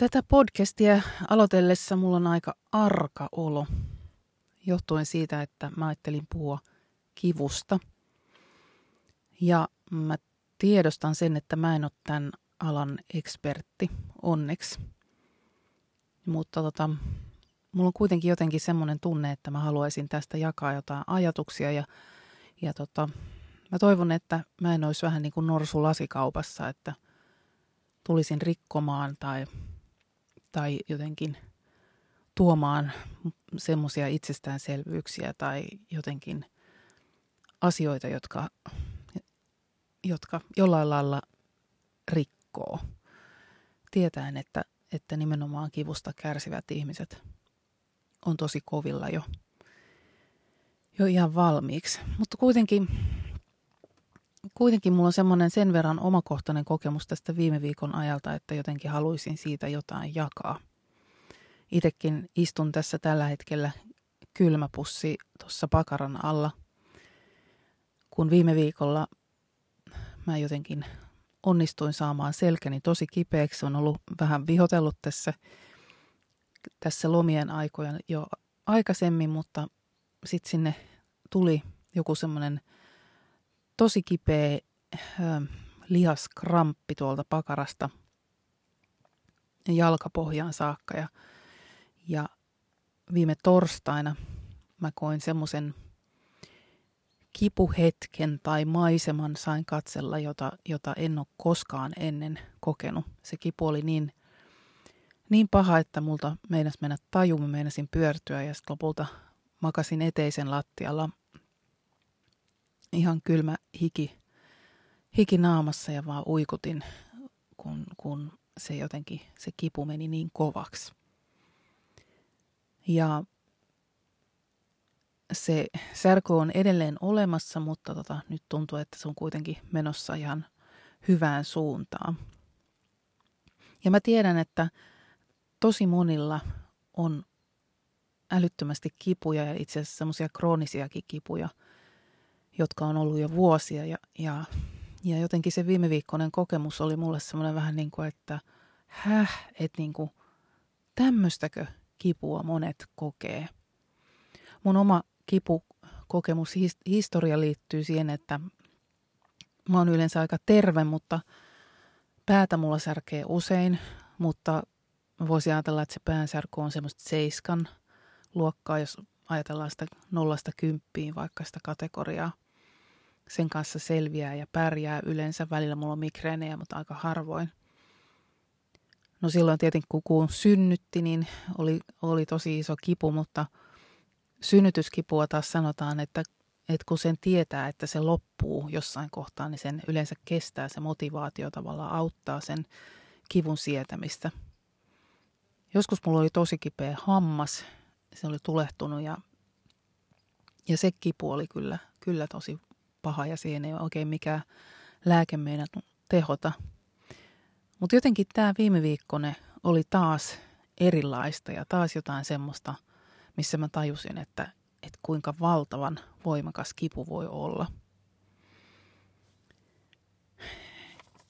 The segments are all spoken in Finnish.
Tätä podcastia aloitellessa mulla on aika arka olo, johtuen siitä, että mä ajattelin puhua kivusta. Ja mä tiedostan sen, että mä en ole tämän alan ekspertti, onneksi. Mutta tota, mulla on kuitenkin jotenkin semmoinen tunne, että mä haluaisin tästä jakaa jotain ajatuksia ja, ja tota, mä toivon, että mä en olisi vähän niin kuin norsu lasikaupassa, että tulisin rikkomaan tai tai jotenkin tuomaan semmoisia itsestäänselvyyksiä tai jotenkin asioita, jotka, jotka jollain lailla rikkoo. Tietäen, että, että nimenomaan kivusta kärsivät ihmiset on tosi kovilla jo, jo ihan valmiiksi. Mutta kuitenkin, kuitenkin mulla on semmoinen sen verran omakohtainen kokemus tästä viime viikon ajalta, että jotenkin haluaisin siitä jotain jakaa. Itekin istun tässä tällä hetkellä kylmäpussi tuossa pakaran alla, kun viime viikolla mä jotenkin onnistuin saamaan selkäni tosi kipeäksi. On ollut vähän vihotellut tässä, tässä lomien aikojen jo aikaisemmin, mutta sitten sinne tuli joku semmoinen – tosi kipeä äh, lihaskramppi tuolta pakarasta jalkapohjaan saakka. Ja, ja viime torstaina mä koin semmoisen kipuhetken tai maiseman sain katsella, jota, jota en ole koskaan ennen kokenut. Se kipu oli niin, niin paha, että multa meinas mennä taju, mä meinasin pyörtyä ja sitten lopulta makasin eteisen lattialla ihan kylmä hiki, hiki naamassa ja vaan uikutin, kun, kun se jotenkin, se kipu meni niin kovaksi. Ja se särky on edelleen olemassa, mutta tota, nyt tuntuu, että se on kuitenkin menossa ihan hyvään suuntaan. Ja mä tiedän, että tosi monilla on älyttömästi kipuja ja itse asiassa semmoisia kroonisiakin kipuja – jotka on ollut jo vuosia. Ja, ja, ja jotenkin se viime viikkoinen kokemus oli mulle semmoinen vähän niin kuin, että häh, että niin kuin tämmöistäkö kipua monet kokee. Mun oma kipukokemus, historia liittyy siihen, että mä oon yleensä aika terve, mutta päätä mulla särkee usein, mutta voisi ajatella, että se päänsärky on semmoista seiskan luokkaa, jos ajatellaan sitä nollasta kymppiin vaikka sitä kategoriaa. Sen kanssa selviää ja pärjää yleensä. Välillä mulla on migreenejä, mutta aika harvoin. No silloin tietenkin kun synnytti, niin oli, oli tosi iso kipu, mutta synnytyskipua taas sanotaan, että, että kun sen tietää, että se loppuu jossain kohtaa, niin sen yleensä kestää se motivaatio tavallaan auttaa sen kivun sietämistä. Joskus mulla oli tosi kipeä hammas, se oli tulehtunut ja, ja se kipu oli kyllä, kyllä tosi paha ja siihen ei oikein mikään lääke meidän tehota. Mutta jotenkin tämä viime viikkone oli taas erilaista ja taas jotain semmoista, missä mä tajusin, että, että kuinka valtavan voimakas kipu voi olla.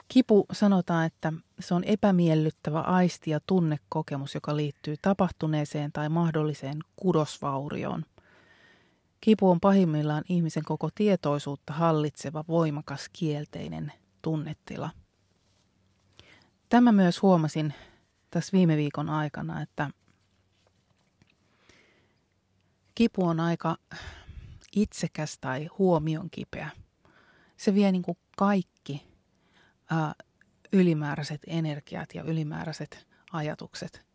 Kipu sanotaan, että se on epämiellyttävä aisti ja tunnekokemus, joka liittyy tapahtuneeseen tai mahdolliseen kudosvaurioon – Kipu on pahimmillaan ihmisen koko tietoisuutta hallitseva voimakas kielteinen tunnetila. Tämä myös huomasin tässä viime viikon aikana, että kipu on aika itsekäs tai huomion kipeä. Se vie niin kuin kaikki ää, ylimääräiset energiat ja ylimääräiset ajatukset.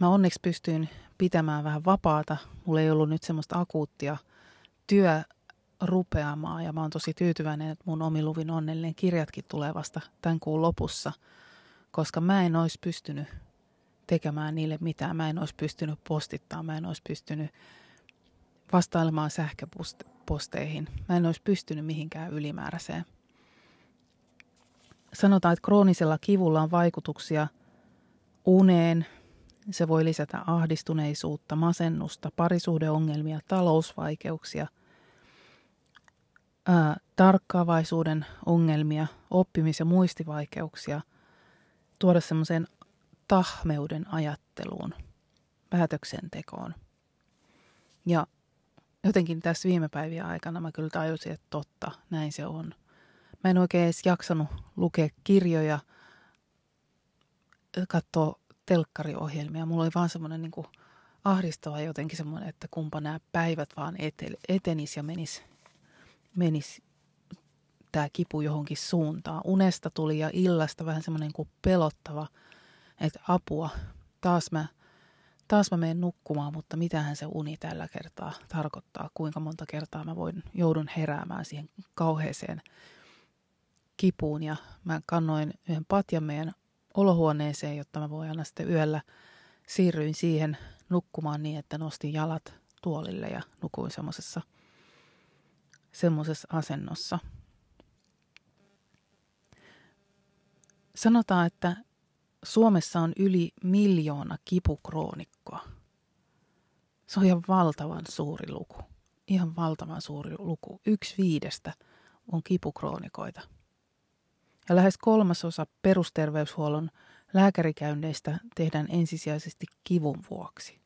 Mä onneksi pystyin pitämään vähän vapaata. Mulla ei ollut nyt semmoista akuuttia työ rupeamaan ja mä oon tosi tyytyväinen, että mun omiluvin onnellinen kirjatkin tulee vasta tämän kuun lopussa, koska mä en olisi pystynyt tekemään niille mitään. Mä en olisi pystynyt postittamaan, mä en olisi pystynyt vastailemaan sähköposteihin. Mä en olisi pystynyt mihinkään ylimääräiseen. Sanotaan, että kroonisella kivulla on vaikutuksia uneen. Se voi lisätä ahdistuneisuutta, masennusta, parisuhdeongelmia, talousvaikeuksia, ää, tarkkaavaisuuden ongelmia, oppimis- ja muistivaikeuksia, tuoda semmoisen tahmeuden ajatteluun, päätöksentekoon. Ja jotenkin tässä viime päivien aikana mä kyllä tajusin, että totta, näin se on. Mä en oikein edes jaksanut lukea kirjoja, katsoa telkkariohjelmia. Mulla oli vaan semmoinen niin ahdistava jotenkin semmoinen, että kumpa nämä päivät vaan etenis ja menis, menis tämä kipu johonkin suuntaan. Unesta tuli ja illasta vähän semmoinen kuin pelottava, että apua, taas mä – taas mä menen nukkumaan, mutta mitähän se uni tällä kertaa tarkoittaa, kuinka monta kertaa mä voin, joudun heräämään siihen kauheeseen kipuun ja mä kannoin yhden patjan meidän olohuoneeseen, jotta mä voin aina sitten yöllä siirryin siihen nukkumaan niin, että nostin jalat tuolille ja nukuin semmoisessa semmoisessa asennossa. Sanotaan, että Suomessa on yli miljoona kipukroonikkoa. Se on ihan valtavan suuri luku. Ihan valtavan suuri luku. Yksi viidestä on kipukroonikoita. Ja lähes kolmasosa perusterveyshuollon lääkärikäynneistä tehdään ensisijaisesti kivun vuoksi.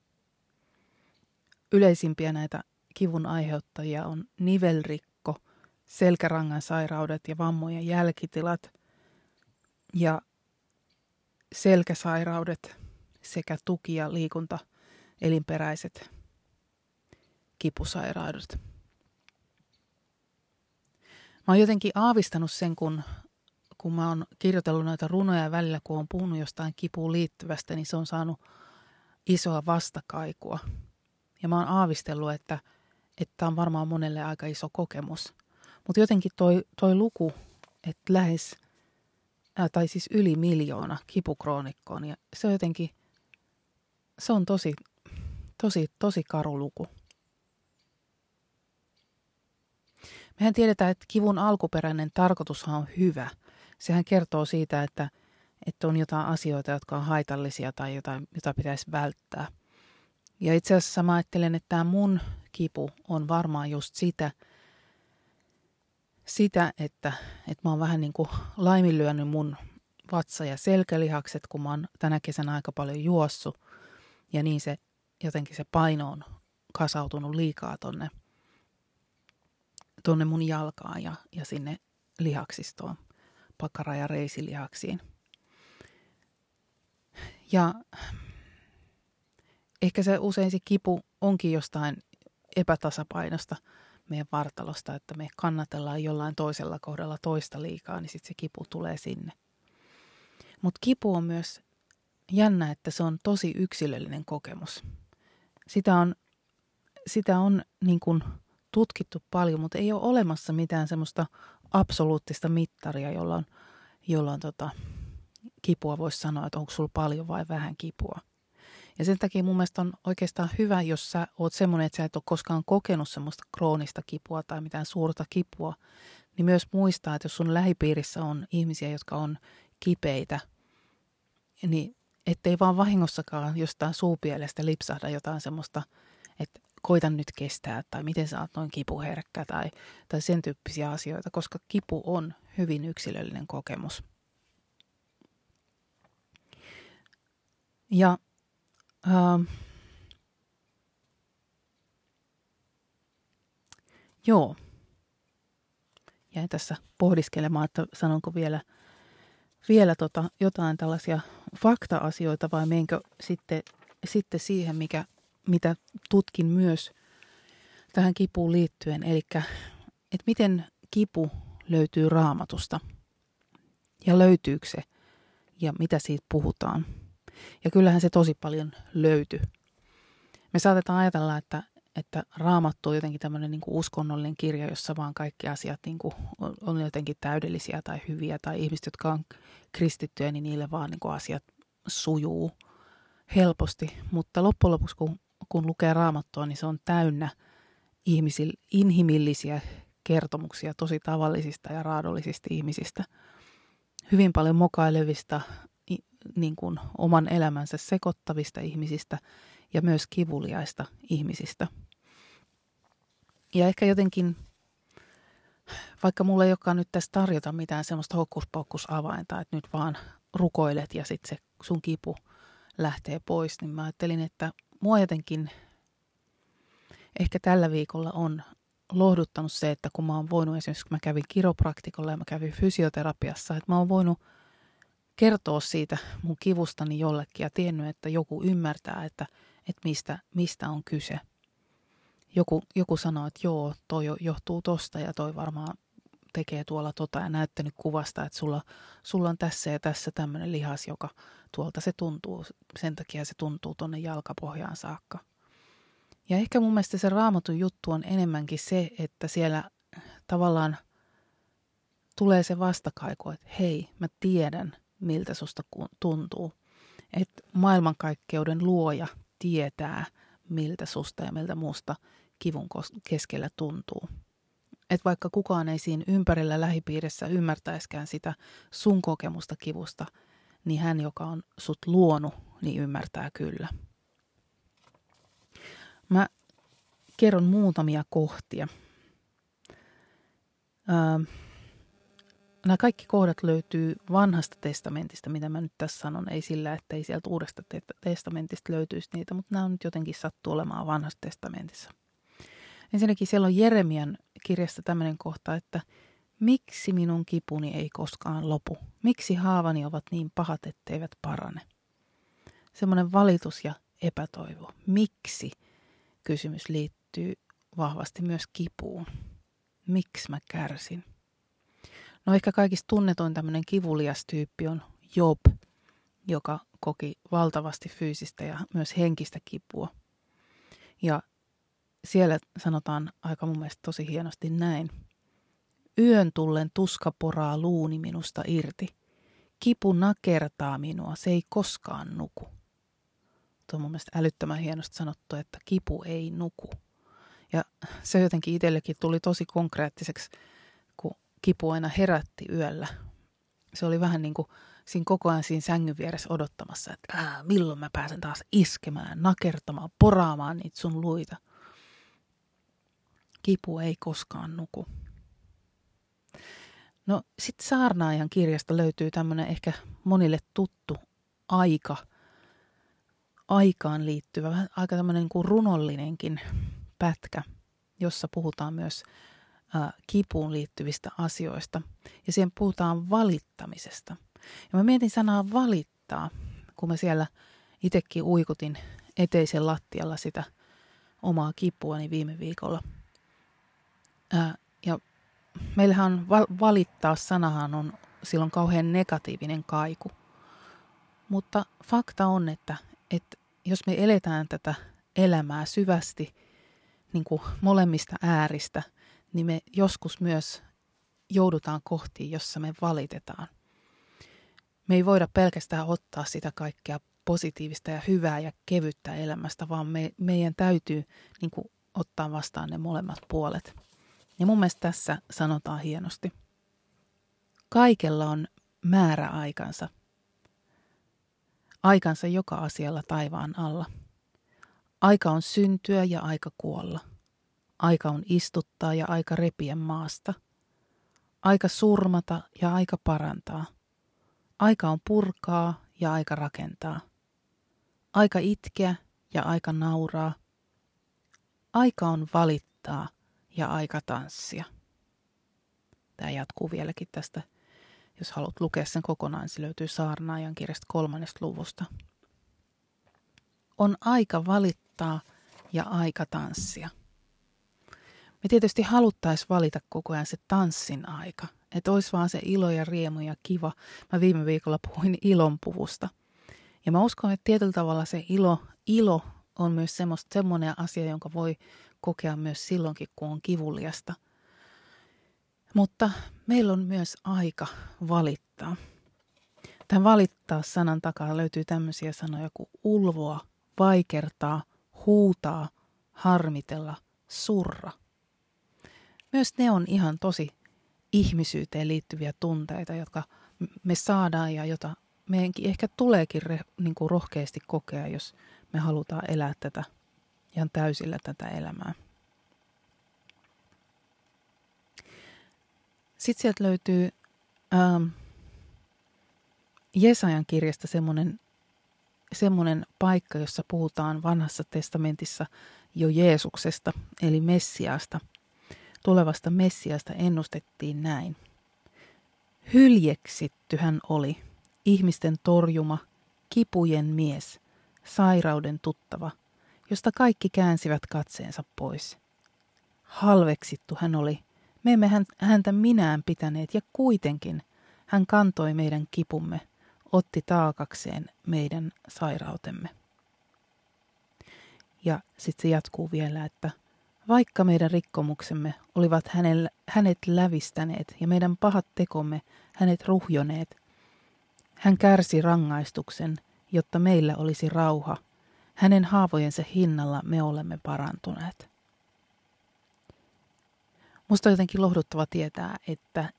Yleisimpiä näitä kivun aiheuttajia on nivelrikko, selkärangan sairaudet ja vammojen jälkitilat ja selkäsairaudet sekä tuki- ja liikunta elinperäiset kipusairaudet. Mä oon jotenkin aavistanut sen, kun, kun mä oon kirjoitellut noita runoja välillä, kun on puhunut jostain kipuun liittyvästä, niin se on saanut isoa vastakaikua. Ja mä oon aavistellut, että tämä on varmaan monelle aika iso kokemus. Mutta jotenkin toi, toi luku, että lähes ää, tai siis yli miljoona kipukroonikkoon. Ja se on jotenkin, se on tosi, tosi, tosi karu luku. Mehän tiedetään, että kivun alkuperäinen tarkoitushan on hyvä. Sehän kertoo siitä, että, että on jotain asioita, jotka on haitallisia tai jotain, jota pitäisi välttää. Ja itse asiassa mä ajattelen, että tämä mun kipu on varmaan just sitä, sitä, että, että mä oon vähän niin kuin laiminlyönyt mun vatsa- ja selkälihakset, kun mä oon tänä kesänä aika paljon juossut. Ja niin se jotenkin se paino on kasautunut liikaa tonne, tonne mun jalkaan ja, ja sinne lihaksistoon, pakara- ja reisilihaksiin. Ja ehkä se usein se kipu onkin jostain epätasapainosta – meidän vartalosta, että me kannatellaan jollain toisella kohdalla toista liikaa, niin sitten se kipu tulee sinne. Mutta kipu on myös jännä, että se on tosi yksilöllinen kokemus. Sitä on, sitä on niin kuin tutkittu paljon, mutta ei ole olemassa mitään semmoista absoluuttista mittaria, jolla on tota, kipua voisi sanoa, että onko sulla paljon vai vähän kipua. Ja sen takia mun mielestä on oikeastaan hyvä, jos sä oot semmoinen, että sä et ole koskaan kokenut semmoista kroonista kipua tai mitään suurta kipua, niin myös muistaa, että jos sun lähipiirissä on ihmisiä, jotka on kipeitä, niin ettei vaan vahingossakaan jostain suupielestä lipsahda jotain semmoista, koitan nyt kestää tai miten sä oot noin kipuherkkä tai, tai sen tyyppisiä asioita, koska kipu on hyvin yksilöllinen kokemus. Ja Uh, joo. Jäin tässä pohdiskelemaan, että sanonko vielä, vielä tota jotain tällaisia fakta-asioita vai menkö sitten, sitten siihen, mikä, mitä tutkin myös tähän kipuun liittyen. Eli että miten kipu löytyy raamatusta ja löytyykö se ja mitä siitä puhutaan. Ja kyllähän se tosi paljon löytyy. Me saatetaan ajatella, että, että raamattu on jotenkin tämmöinen niin uskonnollinen kirja, jossa vaan kaikki asiat niin kuin on, on jotenkin täydellisiä tai hyviä. Tai ihmiset, jotka on kristittyjä, niin niille vaan niin kuin asiat sujuu helposti. Mutta loppujen lopuksi, kun, kun lukee raamattua, niin se on täynnä ihmisil, inhimillisiä kertomuksia tosi tavallisista ja raadollisista ihmisistä. Hyvin paljon mokailevista, niin kuin oman elämänsä sekoittavista ihmisistä ja myös kivuliaista ihmisistä. Ja ehkä jotenkin, vaikka mulla ei olekaan nyt tässä tarjota mitään semmoista hokkuspokkusavainta, että nyt vaan rukoilet ja sitten se sun kipu lähtee pois, niin mä ajattelin, että mua jotenkin ehkä tällä viikolla on lohduttanut se, että kun mä oon voinut esimerkiksi, kun mä kävin kiropraktikolla ja mä kävin fysioterapiassa, että mä oon voinut kertoa siitä mun kivustani jollekin ja tiennyt, että joku ymmärtää, että, että mistä, mistä on kyse. Joku, joku sanoo, että joo, toi johtuu tosta ja toi varmaan tekee tuolla tota ja näyttänyt kuvasta, että sulla, sulla on tässä ja tässä tämmöinen lihas, joka tuolta se tuntuu, sen takia se tuntuu tonne jalkapohjaan saakka. Ja ehkä mun mielestä se raamatun juttu on enemmänkin se, että siellä tavallaan tulee se vastakaiku, että hei, mä tiedän, miltä susta tuntuu. Että maailmankaikkeuden luoja tietää, miltä susta ja miltä muusta kivun keskellä tuntuu. Et vaikka kukaan ei siinä ympärillä lähipiirissä ymmärtäiskään sitä sun kokemusta kivusta, niin hän, joka on sut luonut, niin ymmärtää kyllä. Mä kerron muutamia kohtia. Öö, nämä kaikki kohdat löytyy vanhasta testamentista, mitä mä nyt tässä sanon. Ei sillä, että ei sieltä uudesta testamentista löytyisi niitä, mutta nämä on nyt jotenkin sattu olemaan vanhassa testamentissa. Ensinnäkin siellä on Jeremian kirjasta tämmöinen kohta, että miksi minun kipuni ei koskaan lopu? Miksi haavani ovat niin pahat, etteivät parane? Semmoinen valitus ja epätoivo. Miksi? Kysymys liittyy vahvasti myös kipuun. Miksi mä kärsin? No ehkä kaikista tunnetuin tämmöinen kivulias tyyppi on Job, joka koki valtavasti fyysistä ja myös henkistä kipua. Ja siellä sanotaan aika mun mielestä tosi hienosti näin. Yön tullen tuska poraa luuni minusta irti. Kipu nakertaa minua, se ei koskaan nuku. Tuo on mun mielestä älyttömän hienosti sanottu, että kipu ei nuku. Ja se jotenkin itsellekin tuli tosi konkreettiseksi kipu aina herätti yöllä. Se oli vähän niin kuin siinä koko ajan siinä sängyn vieressä odottamassa, että ää, milloin mä pääsen taas iskemään, nakertamaan, poraamaan niitä sun luita. Kipu ei koskaan nuku. No sitten Saarnaajan kirjasta löytyy tämmöinen ehkä monille tuttu aika, aikaan liittyvä, aika tämmöinen niin kuin runollinenkin pätkä, jossa puhutaan myös kipuun liittyvistä asioista. Ja siihen puhutaan valittamisesta. Ja mä mietin sanaa valittaa, kun mä siellä itsekin uikutin eteisen lattialla sitä omaa kipuani viime viikolla. Ää, ja meillähän on valittaa sanahan on silloin kauhean negatiivinen kaiku. Mutta fakta on, että, että jos me eletään tätä elämää syvästi niin kuin molemmista ääristä – niin me joskus myös joudutaan kohtiin, jossa me valitetaan. Me ei voida pelkästään ottaa sitä kaikkea positiivista ja hyvää ja kevyttä elämästä, vaan me, meidän täytyy niin kuin, ottaa vastaan ne molemmat puolet. Ja mun mielestä tässä sanotaan hienosti. Kaikella on määräaikansa. Aikansa joka asialla taivaan alla. Aika on syntyä ja aika kuolla – Aika on istuttaa ja aika repiä maasta. Aika surmata ja aika parantaa. Aika on purkaa ja aika rakentaa. Aika itkeä ja aika nauraa. Aika on valittaa ja aika tanssia. Tämä jatkuu vieläkin tästä. Jos haluat lukea sen kokonaan, se löytyy Saarnaajan kirjasta kolmannesta luvusta. On aika valittaa ja aika tanssia. Me tietysti haluttaisiin valita koko ajan se tanssin aika, että olisi vaan se ilo ja riemu ja kiva. Mä viime viikolla puhuin ilonpuvusta. Ja mä uskon, että tietyllä tavalla se ilo, ilo on myös semmoinen asia, jonka voi kokea myös silloinkin, kun on kivuliasta. Mutta meillä on myös aika valittaa. Tämän valittaa sanan takaa löytyy tämmöisiä sanoja kuin ulvoa, vaikertaa, huutaa, harmitella, surra. Myös ne on ihan tosi ihmisyyteen liittyviä tunteita, jotka me saadaan ja jota meidänkin ehkä tuleekin re, niin kuin rohkeasti kokea, jos me halutaan elää tätä ihan täysillä tätä elämää. Sitten sieltä löytyy ähm, Jesajan kirjasta semmoinen, semmoinen paikka, jossa puhutaan vanhassa testamentissa jo Jeesuksesta, eli Messiasta. Tulevasta Messiasta ennustettiin näin. Hyljeksitty hän oli, ihmisten torjuma, kipujen mies, sairauden tuttava, josta kaikki käänsivät katseensa pois. Halveksittu hän oli, me emme häntä minään pitäneet ja kuitenkin hän kantoi meidän kipumme, otti taakakseen meidän sairautemme. Ja sitten se jatkuu vielä, että vaikka meidän rikkomuksemme olivat hänet lävistäneet ja meidän pahat tekomme hänet ruhjoneet, hän kärsi rangaistuksen, jotta meillä olisi rauha. Hänen haavojensa hinnalla me olemme parantuneet. Musta on jotenkin lohduttava tietää, että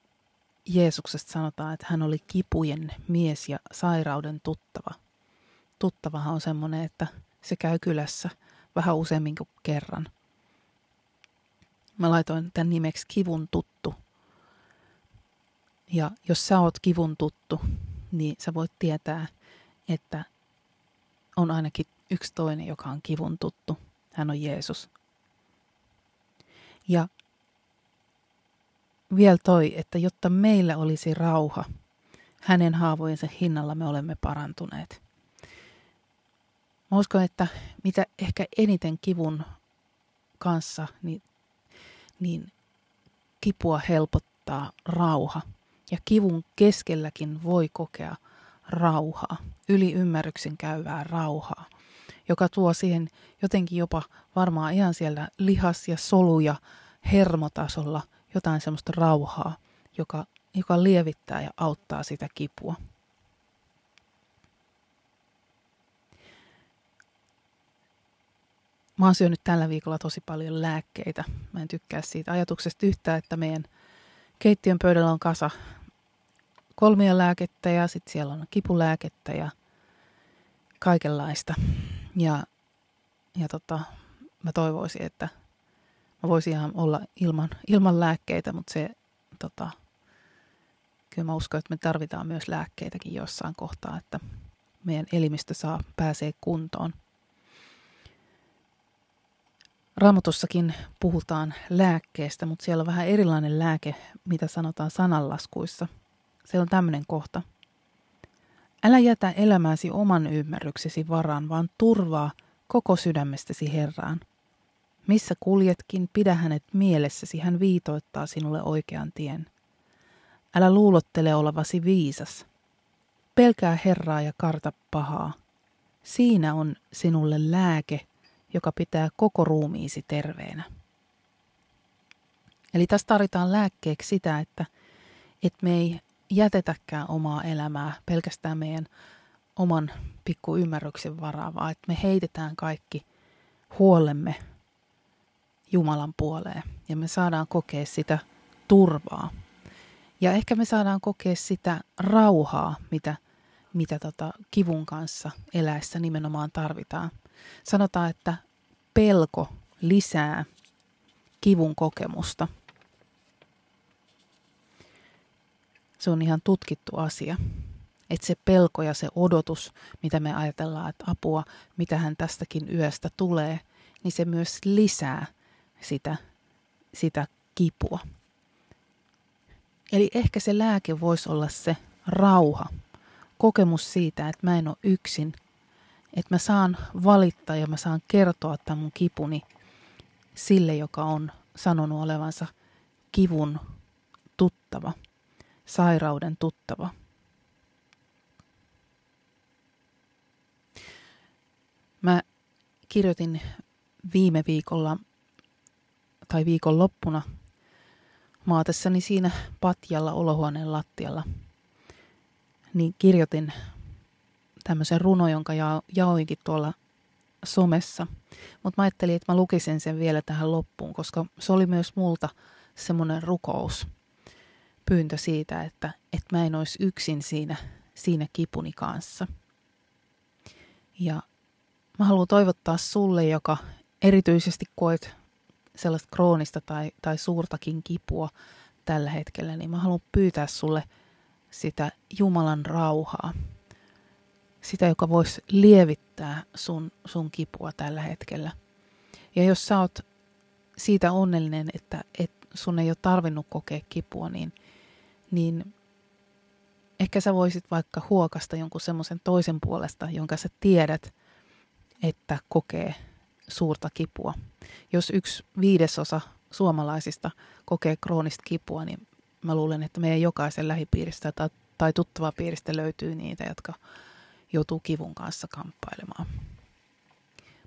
Jeesuksesta sanotaan, että hän oli kipujen mies ja sairauden tuttava. Tuttavahan on semmoinen, että se käy kylässä vähän useammin kuin kerran. Mä laitoin tämän nimeksi kivun tuttu. Ja jos sä oot kivun tuttu, niin sä voit tietää, että on ainakin yksi toinen, joka on kivun tuttu. Hän on Jeesus. Ja vielä toi, että jotta meillä olisi rauha, hänen haavojensa hinnalla me olemme parantuneet. Mä uskon, että mitä ehkä eniten kivun kanssa, niin, niin kipua helpottaa rauha. Ja kivun keskelläkin voi kokea rauhaa, yli ymmärryksen käyvää rauhaa, joka tuo siihen jotenkin jopa varmaan ihan siellä lihas- ja solu- ja hermotasolla – jotain semmoista rauhaa, joka, joka lievittää ja auttaa sitä kipua. Mä oon syönyt tällä viikolla tosi paljon lääkkeitä. Mä en tykkää siitä ajatuksesta yhtään, että meidän keittiön pöydällä on kasa kolmia lääkettä ja sitten siellä on kipulääkettä ja kaikenlaista. Ja, ja tota, mä toivoisin, että Mä voisin ihan olla ilman, ilman lääkkeitä, mutta se, tota, kyllä mä uskon, että me tarvitaan myös lääkkeitäkin jossain kohtaa, että meidän elimistö saa pääsee kuntoon. Raamatussakin puhutaan lääkkeestä, mutta siellä on vähän erilainen lääke, mitä sanotaan sananlaskuissa. Se on tämmöinen kohta. Älä jätä elämääsi oman ymmärryksesi varaan, vaan turvaa koko sydämestäsi Herraan – missä kuljetkin, pidä hänet mielessäsi, hän viitoittaa sinulle oikean tien. Älä luulottele olevasi viisas. Pelkää Herraa ja karta pahaa. Siinä on sinulle lääke, joka pitää koko ruumiisi terveenä. Eli tässä tarvitaan lääkkeeksi sitä, että, että me ei jätetäkään omaa elämää pelkästään meidän oman pikku ymmärryksen varaa, vaan että me heitetään kaikki huolemme Jumalan puoleen ja me saadaan kokea sitä turvaa. Ja ehkä me saadaan kokea sitä rauhaa, mitä, mitä tota kivun kanssa eläessä nimenomaan tarvitaan. Sanotaan, että pelko lisää kivun kokemusta. Se on ihan tutkittu asia. Että se pelko ja se odotus, mitä me ajatellaan, että apua, mitä hän tästäkin yöstä tulee, niin se myös lisää sitä, sitä kipua. Eli ehkä se lääke voisi olla se rauha, kokemus siitä, että mä en ole yksin, että mä saan valittaa ja mä saan kertoa tämän mun kipuni sille, joka on sanonut olevansa kivun tuttava, sairauden tuttava. Mä kirjoitin viime viikolla tai viikon loppuna maatessani siinä patjalla olohuoneen lattialla, niin kirjoitin tämmöisen runo, jonka ja, jaoinkin tuolla somessa. Mutta mä ajattelin, että mä lukisin sen vielä tähän loppuun, koska se oli myös multa semmoinen rukous, pyyntö siitä, että, että mä en olisi yksin siinä, siinä kipuni kanssa. Ja mä haluan toivottaa sulle, joka erityisesti koet sellaista kroonista tai, tai suurtakin kipua tällä hetkellä, niin mä haluan pyytää sulle sitä Jumalan rauhaa. Sitä, joka voisi lievittää sun, sun kipua tällä hetkellä. Ja jos sä oot siitä onnellinen, että, että sun ei ole tarvinnut kokea kipua, niin, niin ehkä sä voisit vaikka huokasta jonkun semmoisen toisen puolesta, jonka sä tiedät, että kokee suurta kipua. Jos yksi viidesosa suomalaisista kokee kroonista kipua, niin mä luulen, että meidän jokaisen lähipiiristä tai, tai piiristä löytyy niitä, jotka joutuu kivun kanssa kamppailemaan.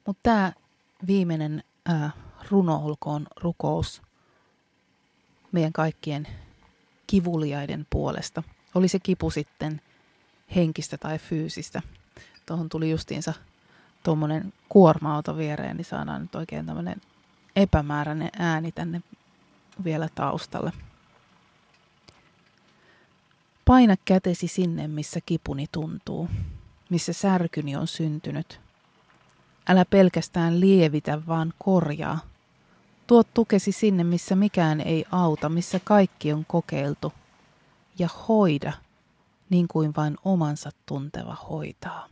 Mutta tämä viimeinen ää, runo olkoon rukous meidän kaikkien kivuliaiden puolesta. Oli se kipu sitten henkistä tai fyysistä. Tuohon tuli justiinsa tuommoinen kuorma-auto viereen, niin saadaan nyt oikein tämmöinen epämääräinen ääni tänne vielä taustalle. Paina kätesi sinne, missä kipuni tuntuu, missä särkyni on syntynyt. Älä pelkästään lievitä, vaan korjaa. Tuo tukesi sinne, missä mikään ei auta, missä kaikki on kokeiltu. Ja hoida, niin kuin vain omansa tunteva hoitaa.